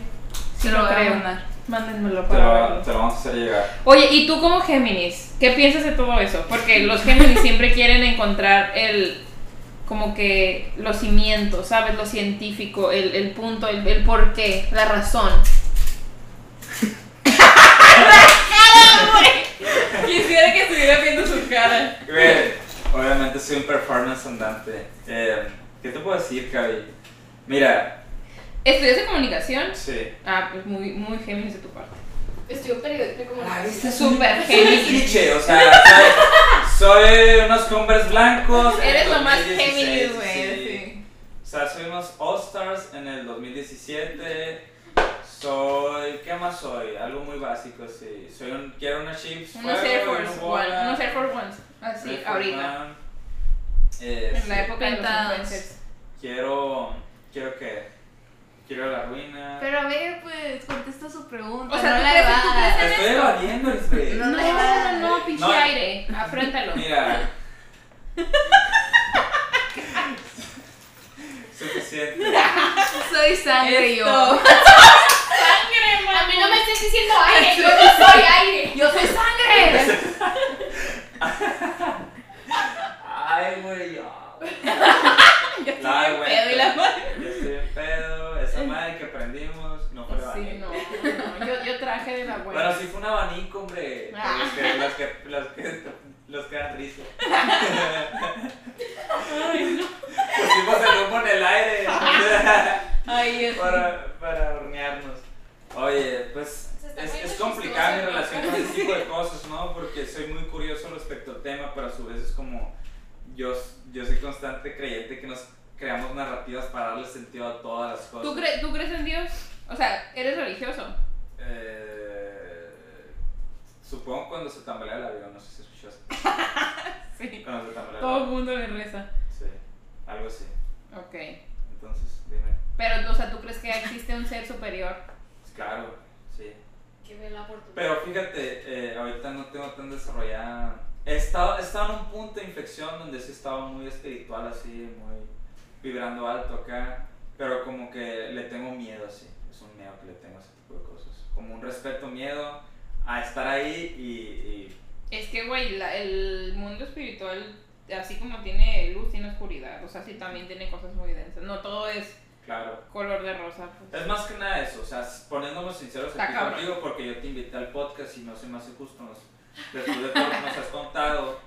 Sí Te lo lo voy a creo. mandar. Mándenmelo Te para lo, verlo. te lo vamos a hacer llegar. Oye, ¿y tú como Géminis? ¿Qué piensas de todo eso? Porque los Géminis siempre quieren encontrar el como que los cimientos, ¿sabes? Lo científico, el, el punto, el, el por qué, la razón. Quisiera que estuviera viendo su cara. Obviamente soy un performance andante. Eh, ¿Qué te puedo decir, Cavi? Mira, ¿Estudias de comunicación? sí. Ah, pues muy, muy Géminis de tu parte. Estudio periodismo de comunicación. este es Súper un Géminis. cliché, o sea, soy, soy unos Converse blancos. Eres lo más 2016, Géminis, güey. sí. sí. O sea, soy unos All-Stars en el 2017. Soy. ¿Qué más soy? Algo muy básico, sí. Soy un. Quiero una chips. Unos Air una Force One, unos Air Force Ones. Así, ahorita. One. Eh, En sí. la época de los influencers. Quiero. Quiero que. Quiero la ruina. Pero a ver, pues, contesta su pregunta. O sea, no ¿tú la crees Estoy esto? evadiendo, Lisbeth. No, No, no, no, pinche No. aire. Afréntalo. Mira. Suficiente. Soy sangre yo. Esto. A mí no me estés diciendo aire, yo no soy aire. Yo soy sangre. Ay, güey, ya. Yo estoy Ay, en güey. pedo y la madre. Yo estoy en pedo. Esa madre que prendimos no fue Sí, abanico. no, no, yo, yo traje de la Bueno, abuela. sí fue un abanico, hombre. Ah. Los que, los que, los que, los que dan risa. Pusimos el humo en el aire. Ay, es para, para hornearnos. Oye, pues está es, poniendo es complicada mi relación con ese tipo de cosas, ¿no? Porque soy muy curioso respecto al tema, pero a su vez es como yo, yo soy constante creyente que nos creamos narrativas para darle sentido a todas las cosas. ¿Tú, cre- ¿Tú crees en Dios? O sea, ¿eres religioso? Eh, supongo cuando se tambalea el avión, no sé si escuchaste. Sí. Cuando se tambalea el Todo el mundo le reza. Sí, algo así. Ok. Entonces, dime. Pero, o sea, ¿tú crees que existe un ser superior? Pues claro, sí. Que vela por tu Pero fíjate, eh, ahorita no tengo tan desarrollada. He estado en un punto de inflexión donde sí estaba muy espiritual, así, muy vibrando alto acá. Pero como que le tengo miedo, así. Es un miedo que le tengo a ese tipo de cosas. Como un respeto, miedo a estar ahí y. y- Es que, güey, el mundo espiritual, así como tiene luz, tiene oscuridad. O sea, sí también tiene cosas muy densas. No todo es claro. color de rosa. pues. Es más que nada eso, o sea, poniéndonos sinceros aquí contigo, porque yo te invité al podcast y no se me hace justo, nos- después de todo lo que nos has contado.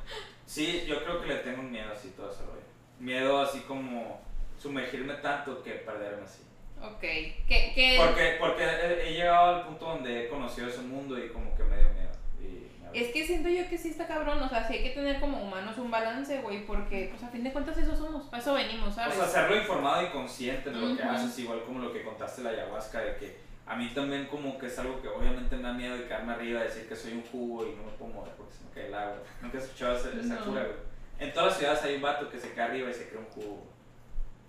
Sí, yo creo que le tengo un miedo así todo ese rollo. Miedo así como sumergirme tanto que perderme así. Ok. ¿Qué, qué- Porque, porque he, he llegado al punto donde he conocido ese mundo y como que me dio miedo. Y me abrió. Es que siento yo que sí está cabrón, o sea, sí hay que tener como humanos un balance, güey, porque pues a fin de cuentas eso somos, para eso venimos, O ¿sabes? sea, hacerlo informado y consciente de lo que Ujú. haces, igual como lo que contaste la ayahuasca, de que a mí también como que es algo que obviamente me da miedo de quedarme arriba, decir que soy un jugo y no me puedo mover porque se me cae el agua. Nunca he escuchado esa, esa No. cura, güey. En todas las ciudades hay un vato que se cae arriba y se crea un jugo.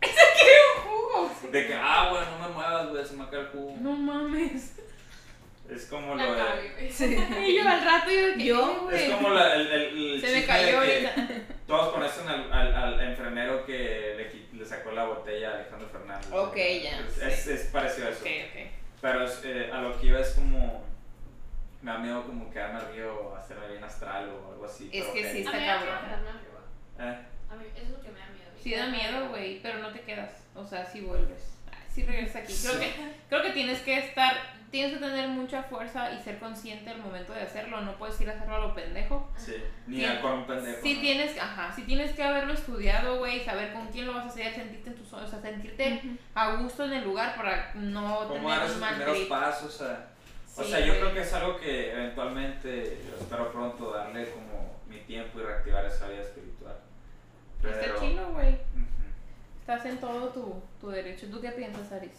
jugo. De que, ah, güey, no me muevas, güey, se me cae el jugo. No mames. Es como La lo de... Y yo al rato yo que, Yo, "Eh, güey". Es como la- el, el, el Se me cayó de que ahorita. Todos conocen al, al, al enfermero que le, le sacó la botella a Alejandro Fernández. Ok, ya, Es, es, es parecido a eso. Ok, ok. Pero eh, a lo que iba es como. Me da miedo como quedarme arriba o hacerme bien astral o algo así. Es pero que sí. A Está mí me da cabrón. miedo quedarme arriba. Eh, A mí eso es lo que me da miedo. Sí da miedo, güey, pero no te quedas. O sea, sí vuelves. Sí regresas aquí. Creo que, creo que tienes que estar, tienes que tener mucha fuerza y ser consciente al momento de hacerlo. No puedes ir a hacerlo a lo pendejo. sí, ni a con un pendejo. Sí ¿no? tienes, ajá, sí tienes que haberlo estudiado, güey, saber con quién lo vas a hacer, sentirte en tus, o sea, sentirte a gusto en el lugar para no Como tener dar un esos mal primeros trip. pasos. o Sí, sea, yo güey. creo que es algo que eventualmente, yo espero pronto darle como mi tiempo y reactivar esa vida espiritual. Está Pero- chilo, güey. Ujú. Estás en todo tu, tu derecho. ¿Tú qué piensas, Aris?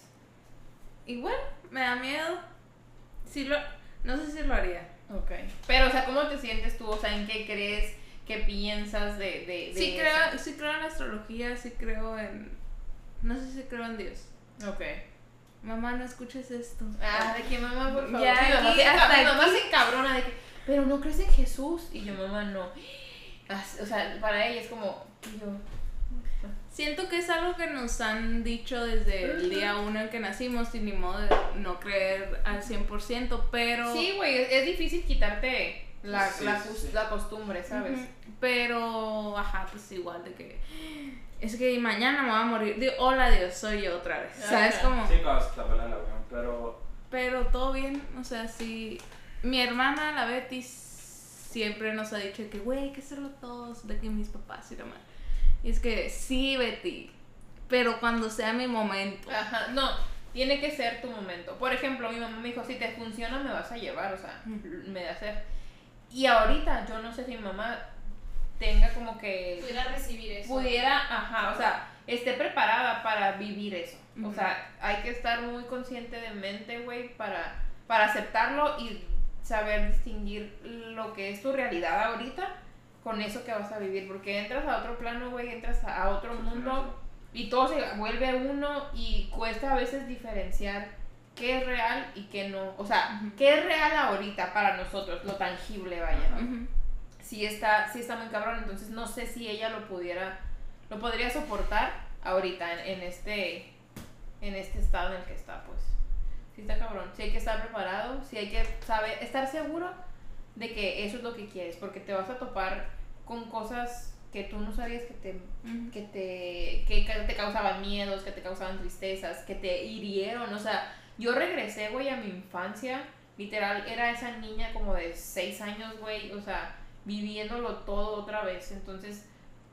Igual, me da miedo. Sí lo, no sé si lo haría. Ok. Pero, o sea, ¿cómo te sientes tú? O sea, ¿en qué crees? ¿Qué piensas de, de, de Sí eso? creo, sí creo en astrología, sí creo en... No sé si creo en Dios. Ok. Mamá, no escuches esto. Ah, de que mamá, por favor. Ya Mi mamá, aquí, se, hasta mi mamá se encabrona de que, pero no crees en Jesús. Y yo, mamá, no. O sea, para ella es como, y yo, Siento que es algo que nos han dicho desde el día uno en que nacimos, sin ni modo de no creer al 100%, pero... Sí, güey, es, es difícil quitarte la, Sí, la, sí, cos- sí. la costumbre, ¿sabes? Pero, ajá, pues igual de que... Es que mañana me voy a morir. Digo, hola Dios, soy yo otra vez. ¿Sabes cómo? Sí, cuando se avión, pero. Pero todo bien, o sea, sí. Mi hermana, la Betty, siempre nos ha dicho que, güey, hay que hacerlo todos, de que mis papás y demás. Y es que, sí, Betty, pero cuando sea mi momento. Ajá, no, tiene que ser tu momento. Por ejemplo, mi mamá me dijo, si te funciona me vas a llevar, o sea, me da hacer. Y ahorita yo no sé si mi mamá tenga como que Pudiera recibir eso. pudiera, ajá, o sea, esté preparada para vivir eso. O sea, hay que estar muy consciente de mente, güey, para, para aceptarlo y saber distinguir lo que es tu realidad ahorita con eso que vas a vivir. Porque entras a otro plano, güey, entras a, a otro mundo y todo se vuelve uno y cuesta a veces diferenciar qué es real y qué no. O sea, qué es real ahorita para nosotros, lo tangible, vaya. Ujú. sí está, sí está muy cabrón, entonces no sé si ella lo pudiera, lo podría soportar ahorita en, en este, en este estado en el que está, pues. Sí está cabrón, sí hay que estar preparado, sí hay que saber, estar seguro de que eso es lo que quieres, porque te vas a topar con cosas que tú no sabías que te, que te, que te causaban miedos, que te causaban tristezas, que te hirieron, o sea, yo regresé, güey, a mi infancia, literal, era esa niña como de 6 años, güey, o sea, viviéndolo todo otra vez, entonces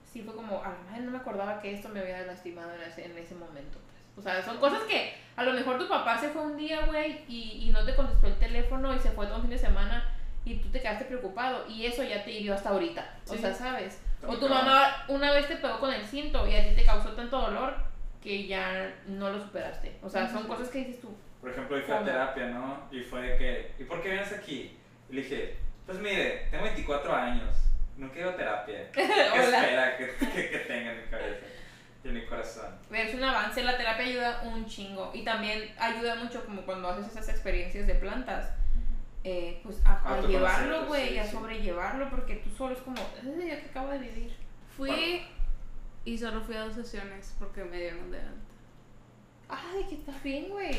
sí fue como, a la no me acordaba que esto me había lastimado en ese, en ese momento, pues. O sea, son cosas que a lo mejor tu papá se fue un día, güey, y, y no te contestó el teléfono y se fue todo un fin de semana y tú te quedaste preocupado y eso ya te hirió hasta ahorita. O Sí. sea, ¿sabes? O tu mamá una vez te pegó con el cinto y a ti te causó tanto dolor que ya no lo superaste. O sea, son cosas que dices tú. Por ejemplo, hoy fui a terapia, ¿no? Y fue de que, ¿y por qué vienes aquí? Y le dije, pues mire, tengo 24 años, nunca he ido a terapia. ¿Qué Hola. espera que, que, que tenga en mi cabeza y en mi corazón? Es un avance, la terapia ayuda un chingo y también ayuda mucho como cuando haces esas experiencias de plantas, eh, pues a, a llevarlo, güey, sí, a sí. sobrellevarlo porque tú solo es como, "Ay, ya que acabo de vivir. Fui y solo fui a dos sesiones porque me dieron de alta. Ah, de que estás bien, güey.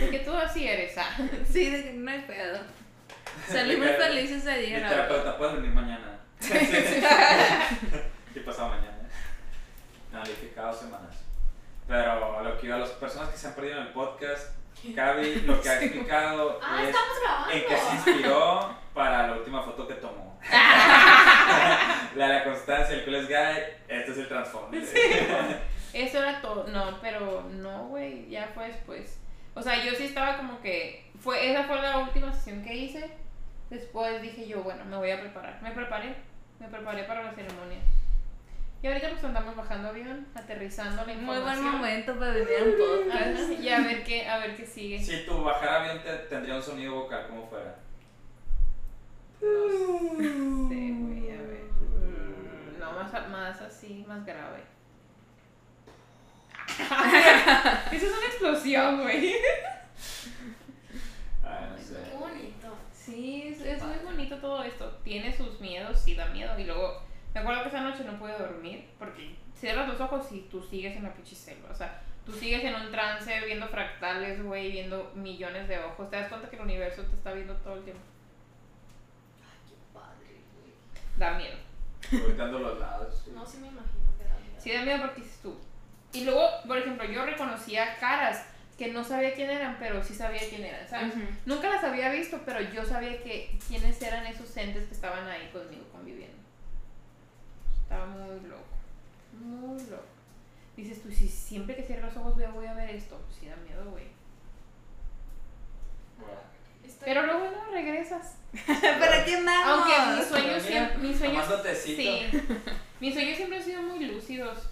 De que tú así eres, ah. Sí, de que no hay pedo. Que- feliz ese Mi día, verdad. terapeuta, ¿puedes venir mañana? y pasado mañana. No, le dije cada dos semanas. Pero lo que iba a las personas que se han perdido en el podcast, Gaby lo que ha explicado Ah, es en que se inspiró para la última foto que tomó. la de la constancia, el cool es guy, este es el trasfondo. Eso era todo. No, pero no, güey, ya fue después. O sea, yo sí estaba como que. fue Esa fue la última sesión que hice. Después dije yo, bueno, me voy a preparar. Me preparé. Me preparé para la ceremonia. Y ahorita pues andamos bajando avión, aterrizando la Muy buen momento para venir a un podcast. Y a ver qué, a ver qué sigue. Si tu bajar avión te- tendría un sonido vocal como fuera. No sé, güey, a ver. Mm, No, más, más así, más grave. Eso es una explosión, güey. Ay, no sé. Qué bonito. Sí, es, es muy bonito todo esto. Tiene sus miedos, sí da miedo. Y luego, me acuerdo que esa noche no pude dormir porque cierras los ojos y tú sigues en la pinche selva. O sea, tú sigues en un trance viendo fractales, güey, viendo millones de ojos. Te das cuenta que el universo te está viendo todo el tiempo. Ay, qué padre, güey. Da miedo. Volteando los lados. No, sí me imagino que da miedo. Sí da miedo porque dices tú. Y luego, por ejemplo, yo reconocía caras que no sabía quién eran, pero sí sabía quién eran, ¿sabes? Ujú. Nunca las había visto, pero yo sabía que quiénes eran esos entes que estaban ahí conmigo conviviendo. Estaba muy loco. Muy loco. Dices tú, si siempre que cierro los ojos veo, voy a ver esto. Sí da miedo, güey. Estoy- Pero luego no regresas. ¿Pero aquí andamos? Aunque mis sueños siempre. Mis sueños, sí. Mis sueños siempre han sido muy lúcidos.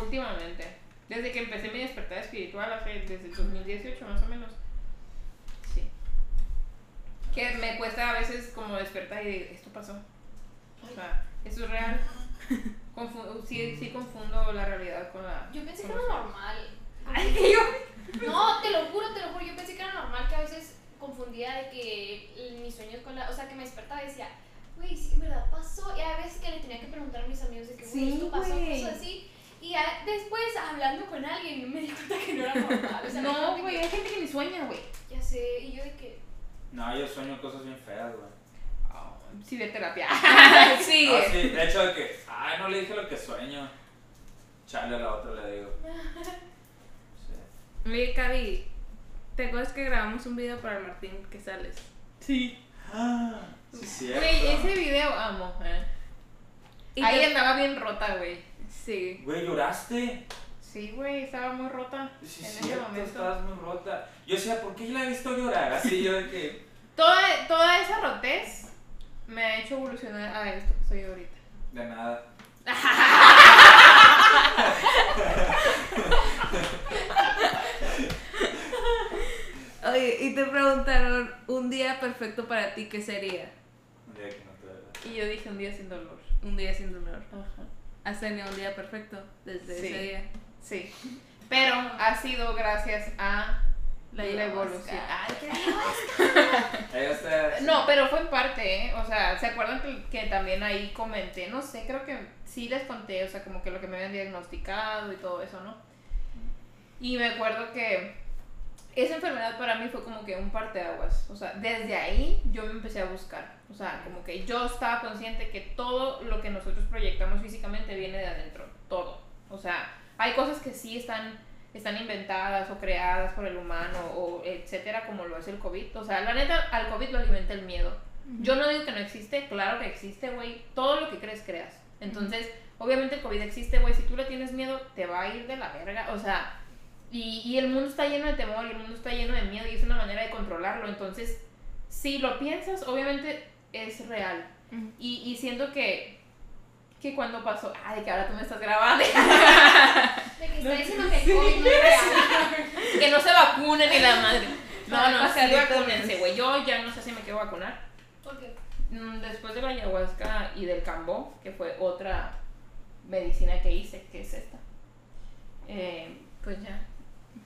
Últimamente. Desde que empecé mi despertar espiritual, hace, desde el 2018 más o menos. Sí. Que me cuesta a veces como despertar y digo, esto pasó. O sea, esto es real. Confu- sí, sí confundo la realidad con la. Yo pensé que era normal. Ay, que yo. No, te lo juro, te lo juro. Yo pensé que era normal que a veces confundía de que mis sueños con la. O sea, que me despertaba y decía, güey, sí, en verdad pasó. Y a veces que le tenía que preguntar a mis amigos de que, güey, Sí, esto pasó, cosas así. Y ya después, hablando con alguien, me di cuenta que no era normal. O sea, No, güey, hay gente que ni sueña, güey. Ya sé, y yo de que. No, yo sueño cosas bien feas, güey. Sí, de terapia. sí. No, sí, de hecho de que, ay, no le dije lo que sueño. Chale a la otra le digo. Sí. Oye, Cavi, ¿te acuerdas que grabamos un video para el Martín que sales? Sí. Ah, sí, cierto. Güey, ese video amo, eh. Y Ahí te- andaba bien rota, güey. Sí. Güey, lloraste. Sí, güey, estaba muy rota Sí, en ese momento. estabas muy rota. Yo decía, ¿por qué yo la he visto llorar? Así yo de que. Toda, toda esa rotez me ha hecho evolucionar a esto que soy ahorita. De nada. Oye, y te preguntaron un día perfecto para ti, ¿qué sería? Un día que no te da. Y yo dije un día sin dolor. Un día sin dolor. Ajá. ¿Has tenido un día perfecto desde Sí. ese día? Sí. Pero ha sido gracias a la, evolución. Ay, qué. No, pero fue en parte, ¿eh? O sea, ¿se acuerdan que, que también ahí comenté? No sé, creo que sí les conté, o sea, como que lo que me habían diagnosticado y todo eso, ¿no? Y me acuerdo que esa enfermedad para mí fue como que un parteaguas. O sea, desde ahí yo me empecé a buscar. O sea, como que yo estaba consciente que todo lo que nosotros proyectamos físicamente viene de adentro. Todo. O sea, hay cosas que sí están, están inventadas o creadas por el humano o etcétera, como lo es el COVID. O sea, la neta, al COVID lo alimenta el miedo. Yo no digo que no existe, claro que existe, güey. Todo lo que crees, creas. Entonces, obviamente el COVID existe, güey. Si tú le tienes miedo, te va a ir de la verga. O sea, y, y el mundo está lleno de temor y el mundo está lleno de miedo y es una manera de controlarlo. Entonces, si lo piensas, obviamente es real. Y, y siento que, que cuando pasó, ay, que ahora tú me estás grabando, De que está diciendo que el COVID no es real. que no se vacunen ni la madre. No, Ay, no, sí vacúnense, güey. Yo ya no sé si me quiero vacunar. Porque Mm, Después de la ayahuasca y del cambó, que fue otra medicina que hice, que es esta, eh, pues ya.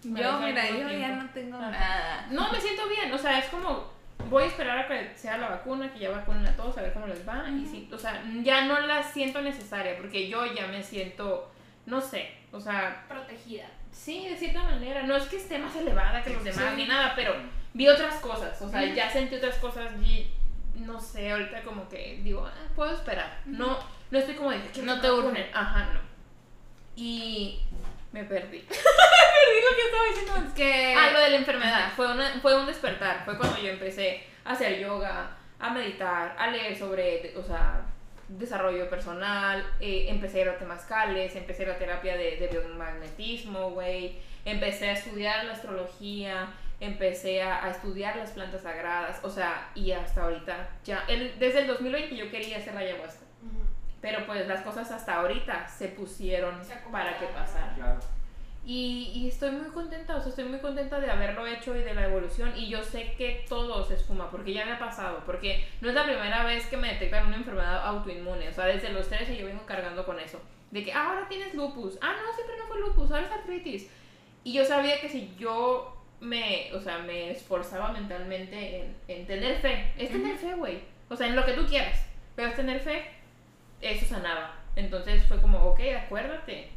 Me Yo, mira, yo ya no tengo Ajá. nada. No, me siento bien, o sea, es como, voy a esperar a que sea la vacuna, que ya vacunen a todos, a ver cómo les va, y sí, o sea, ya no la siento necesaria, porque yo ya me siento, no sé, o sea, protegida. sí, de cierta manera, no es que esté más elevada que los demás Sí. ni nada, pero vi otras cosas, o sea, ya sentí otras cosas y, no sé, ahorita como que digo, ah, puedo esperar, no, no estoy como de que No te urge. vacunen. ajá, no, y me perdí, perdí lo que estaba diciendo antes. Que. Ah, lo de la enfermedad. Fue, una, fue un despertar. Fue cuando yo empecé a hacer yoga, a meditar, a leer sobre, o sea, desarrollo personal. eh, empecé a ir a temazcales, empecé la terapia de, de biomagnetismo, güey. Empecé a estudiar la astrología, empecé a, a estudiar las plantas sagradas. O sea, y hasta ahorita, ya, el- desde el 2020 yo quería hacer la ayahuasca. Pero pues las cosas hasta ahorita se pusieron Se para que pasara. Claro. Y, y estoy muy contenta, o sea, estoy muy contenta de haberlo hecho y de la evolución. Y yo sé que todo se esfuma, porque ya me ha pasado. Porque no es la primera vez que me detectan una enfermedad autoinmune. O sea, desde los 13 yo vengo cargando con eso. De que, ah, ahora tienes lupus. Ah, no, siempre no fue lupus, ahora es artritis. Y yo sabía que si yo me, o sea, me esforzaba mentalmente en, en tener fe. Es tener fe, güey. O sea, en lo que tú quieras. Pero es tener fe, eso sanaba. Entonces fue como, ok, acuérdate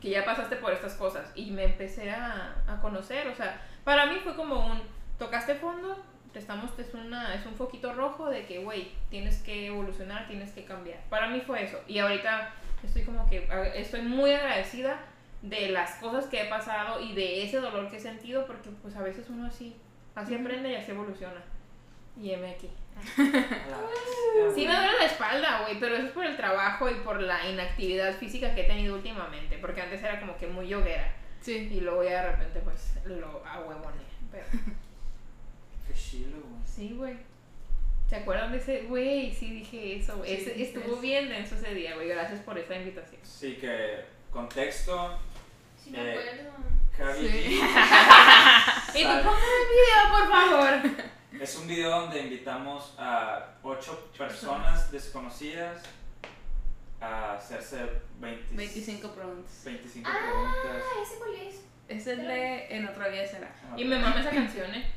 que ya pasaste por estas cosas y me empecé a, a conocer, o sea, para mí fue como un, tocaste fondo, te estamos, es, una, es un foquito rojo de que, güey, tienes que evolucionar, tienes que cambiar. Para mí fue eso y ahorita estoy como que, estoy muy agradecida de las cosas que he pasado y de ese dolor que he sentido porque pues a veces uno así, así aprende y así evoluciona. Y heme aquí. Sí me duele la espalda, güey, pero eso es por el trabajo y por la inactividad física que he tenido últimamente, porque antes era como que muy yoguera Sí. y luego ya de repente pues lo ahuevoné, pero Qué chilo, güey. sí, güey. ¿Se acuerdan de ese? Güey, sí dije eso, güey. Sí, estuvo eso. bien denso ese día, güey. Gracias por esa invitación. Sí, que contexto. Si me Eh, acuerdo. Javi Sí. Y tú ponme el video, por favor. Es un video donde invitamos a ocho personas desconocidas a hacerse 20 25 preguntas. 25 Ah, preguntas. ese cuál es. Es el de En otra vida será. Y me mama esa canción, eh.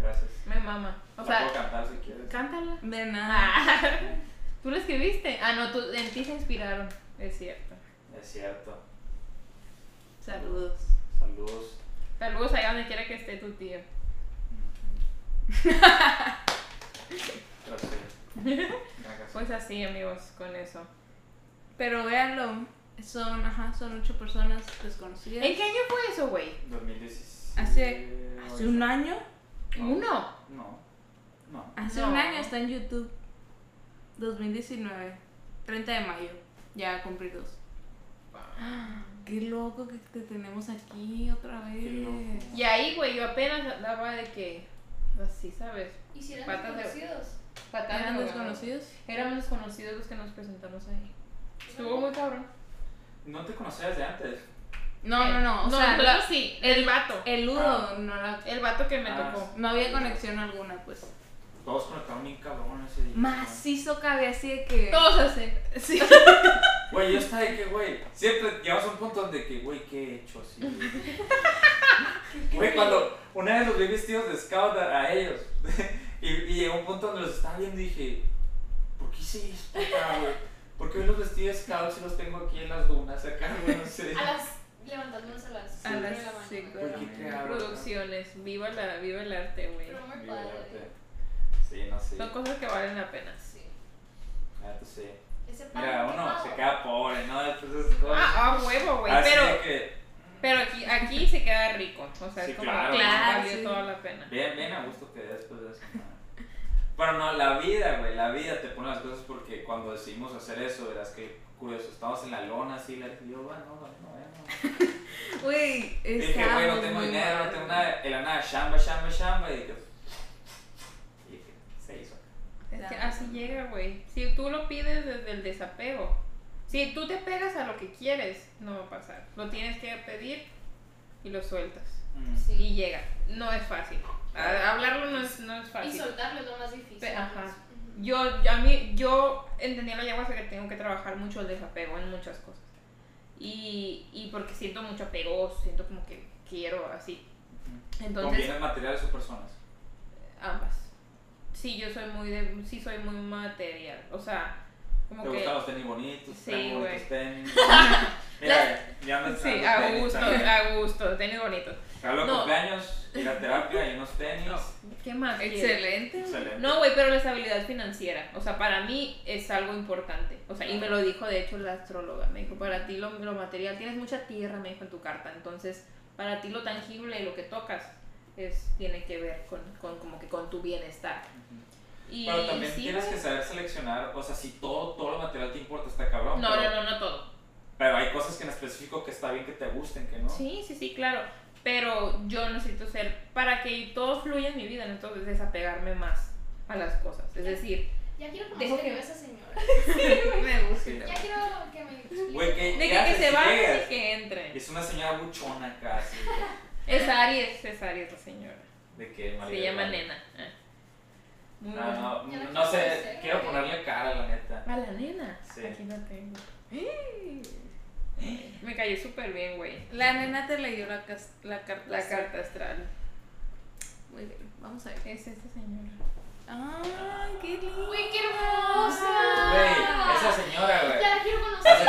Gracias. Me mama. O La sea, puedo cantar si quieres. cántala. De nada. Ah, ¿Tú lo escribiste? Ah, no, tú, en ti se inspiraron. Es cierto. Es cierto. Saludos. Saludos. Saludos allá donde quiera que esté tu tío. Pues así, amigos, con eso. Pero véanlo. Son, ajá, son ocho personas desconocidas. ¿En qué año fue eso, güey? 2017. Hace, hace un año. No. ¿Uno? No. No. Hace No. un año está en YouTube. 2019. 30 de mayo. Ya cumplí dos. Qué loco que te tenemos aquí otra vez. Y ahí, güey, yo apenas andaba de que. Así, ¿sabes? ¿Y si eran Patas de- desconocidos? Patando, ¿Eran desconocidos? Éramos desconocidos los que nos presentamos ahí. Estuvo muy cabrón. No te conocías de antes. No, no, no. O sea, nosotros la- sí, el vato. el ludo Ah. no, la- El vato que me Ah, tocó. no había conexión alguna, pues. Todos conectaron bien cabrón ese día. Macizo cabe así de que. Todos así. Sí. Güey, yo estaba de que, güey, siempre llegamos a un punto donde que, güey, ¿qué he hecho así? Güey, cuando una vez los vi vestidos de scout a, a ellos, y, y llegó un punto donde los estaba viendo y dije, ¿por qué hice esto, acá, güey? ¿Por qué hoy los vestí de scout si los tengo aquí en las dunas acá, güey? No sé. A las. Levantándonos a las. A cinco de las la mañana. Producciones. Viva, la, viva el arte, güey. Pero muy padre. Sí, no sé. Son cosas que valen la pena. Sí. Ah, tú sí. Mira, uno quemado. se queda pobre, ¿no? Después de esas cosas. Ah, a huevo, güey. Pero, que, pero aquí, aquí se queda rico. O sea, Sí, es como claro. que Claro, valió sí. toda la pena. Bien, bien a gusto que después de eso. ¿no? Pero no, la vida, güey, la vida te pone las cosas porque cuando decidimos hacer eso, verás que curioso, estábamos en la lona así, la y yo, bueno, no, no, no. Güey, Dije, güey, no tengo muy dinero, no tengo nada, la nada, chamba, chamba, chamba, y dije, Es que Ya. así llega, güey. Si tú lo pides desde el desapego. Si tú te pegas a lo que quieres, no va a pasar. Lo tienes que pedir y lo sueltas. Mm. Sí. Y llega. No es fácil. A- hablarlo no es, no es Y fácil. soltarlo es lo más difícil. Pe- ajá. Ujú. Yo, a mí, yo entendí en la ayahuasca que tengo que trabajar mucho el desapego en muchas cosas. Y, y porque siento mucho apego, siento como que quiero así. ¿Con Entonces, bienes materiales o personas? ambas. Sí, yo soy muy de, sí soy muy material. O sea, como ¿Te que... gustan los tenis bonitos? Sí, traen bonitos güey. tenis. Mira, ya me Sí, a tenis gusto, a gusto, tenis bonitos. Hablo No. cumpleaños, ir a terapia y unos tenis. ¿Qué más? Excelente. Excelente. No, güey, pero la estabilidad financiera, o sea, para mí es algo importante. O sea, y me lo dijo de hecho la astróloga, me dijo, para ti lo, lo material, tienes mucha tierra, me dijo en tu carta, entonces para ti lo tangible, lo que tocas, es, tiene que ver con, con como que con tu bienestar. Y Pero también sí, tienes que saber seleccionar, o sea, si todo, todo lo material te importa, está cabrón. No, pero, no, no, no todo. Pero hay cosas que en específico que está bien que te gusten, que no. Sí, sí, sí, claro. Pero yo necesito ser, para que todo fluya en mi vida, necesito desapegarme más a las cosas. Es decir, Ya quiero conocer que- a esa señora. Me gusta. Sí. Ya quiero que me explique. Güey, que, de ¿qué que, que se vaya y que entre. Es una señora buchona casi. Es Aries, es Aries la señora. De que Se llama. Nena. Ah. Muy No, no, no quiero sé, quiero ponerle cara, la neta. A la nena. Sí. Aquí la tengo. Me cayó súper bien, güey. La nena te leyó la, cas- la carta. La carta astral. Muy bien, vamos a ver. Es esta señora. Ay, qué lindo. Uy, qué hermosa. Güey, esa señora, güey. Ya la quiero conocer.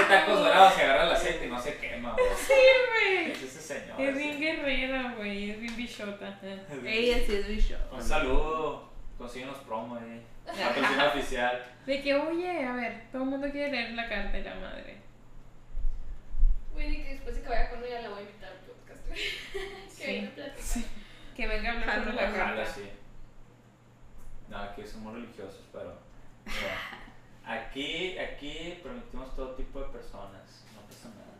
Hace tacos dorados y agarra el aceite y no se quema, güey. Sí, güey. Es ese señor. Es sí. bien guerrera, güey. Es bien bichota. Eh. Ella sí es bicho. Un saludo. Consíguenos promo ahí. Patrocinio oficial. De que, oye, a ver, todo el mundo quiere leer la carta de la madre. Güey, de que después de que vaya con ella la voy a invitar al podcast. güey. que Sí. venga a platicar. Que venga a hablar sobre la carta. sí. No, aquí somos religiosos, pero. mira, aquí, aquí permitimos todo tipo de personas. No pasa nada.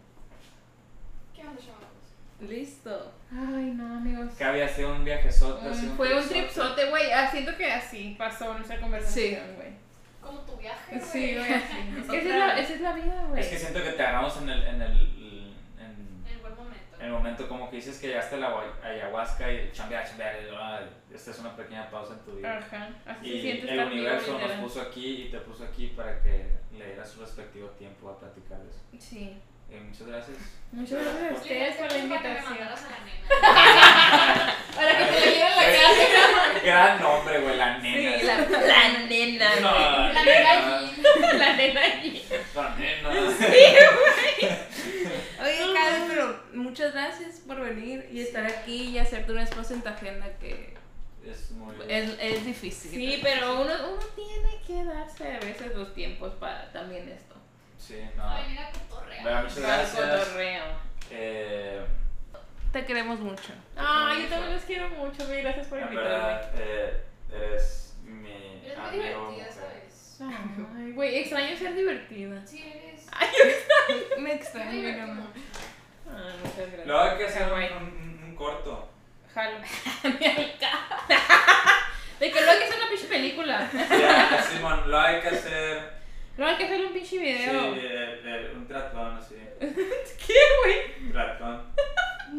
¿Qué onda, chavos? Listo. Ay, no, amigos. Que había sido un viajezote. así Mm, fue un tripsote. güey. Ah, siento que así pasó nuestra conversación, güey. Como tu viaje, güey. Sí, güey. Es que esa es la, esa es la vida, güey. Es que siento que te agarramos en el. En el, en, En buen momento. En el momento como que dices que llegaste a la ayahuasca y chambear, chambear, ah, esta es una pequeña pausa en tu vida. Ajá, así se Y siente el universo nos literal. puso aquí y te puso aquí para que le dieras su respectivo tiempo a platicar eso. Sí. Eh, muchas gracias. Muchas gracias a ustedes por la para que me invitación. mandaras a la nena. Para que te leyeran la carta. Gran nombre, güey, la nena. Sí, la, la nena. No, La nena. allí. La nena allí. La nena. Karen, pero muchas gracias por venir y estar aquí y hacerte un espacio en tu agenda que Es muy. es, es difícil. Sí, pero uno, uno tiene que darse a veces los tiempos para también esto. Sí, no. Ay, mira, cotorrea. Bueno, muchas gracias. cotorreo. Eh, Te queremos mucho. Ay, yo también los quiero mucho. Mil gracias por en invitarme. verdad, eh, eres mi Eres muy amigo. divertida. ¿sabes? Ay, güey, extraño ser divertida. Sí, eres. Me Muy extraño, mi divertido. amor. Ay, muchas gracias. Luego hay que hacer un, un- un corto. Jalo. De que luego hay que hacer una pinche película. Ya, Simón, luego hay que hacer. Luego hay que hacer un pinche Sí, video. eh, un triatlón así. ¿Qué, güey? Triatlón,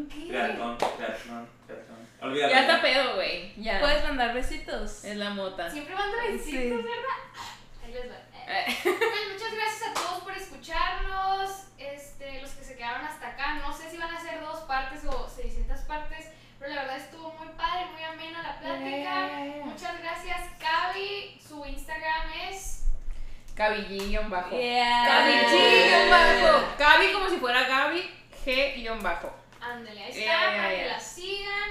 ¿Qué? triatlón, triatlón, triatlón. Olvídalo. Ya está pedo, güey. Ya. ¿Puedes mandar besitos? Es la mota. Siempre mando besitos, Sí. ¿verdad? Ahí les va. Pues muchas gracias a todos por escucharnos. Este, los que se quedaron hasta acá. No sé si van a ser dos partes o 600 partes. Pero la verdad estuvo muy padre, muy amena la plática. Yeah. Muchas gracias, Cavi. Su Instagram es. Cabillín bajo. Yeah. Bajo. Gaby como si fuera Gaby G bajo. Ándale, ahí está, Yeah, yeah, para que la sigan.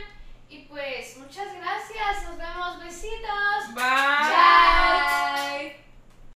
Y pues, muchas gracias. Nos vemos. Besitos.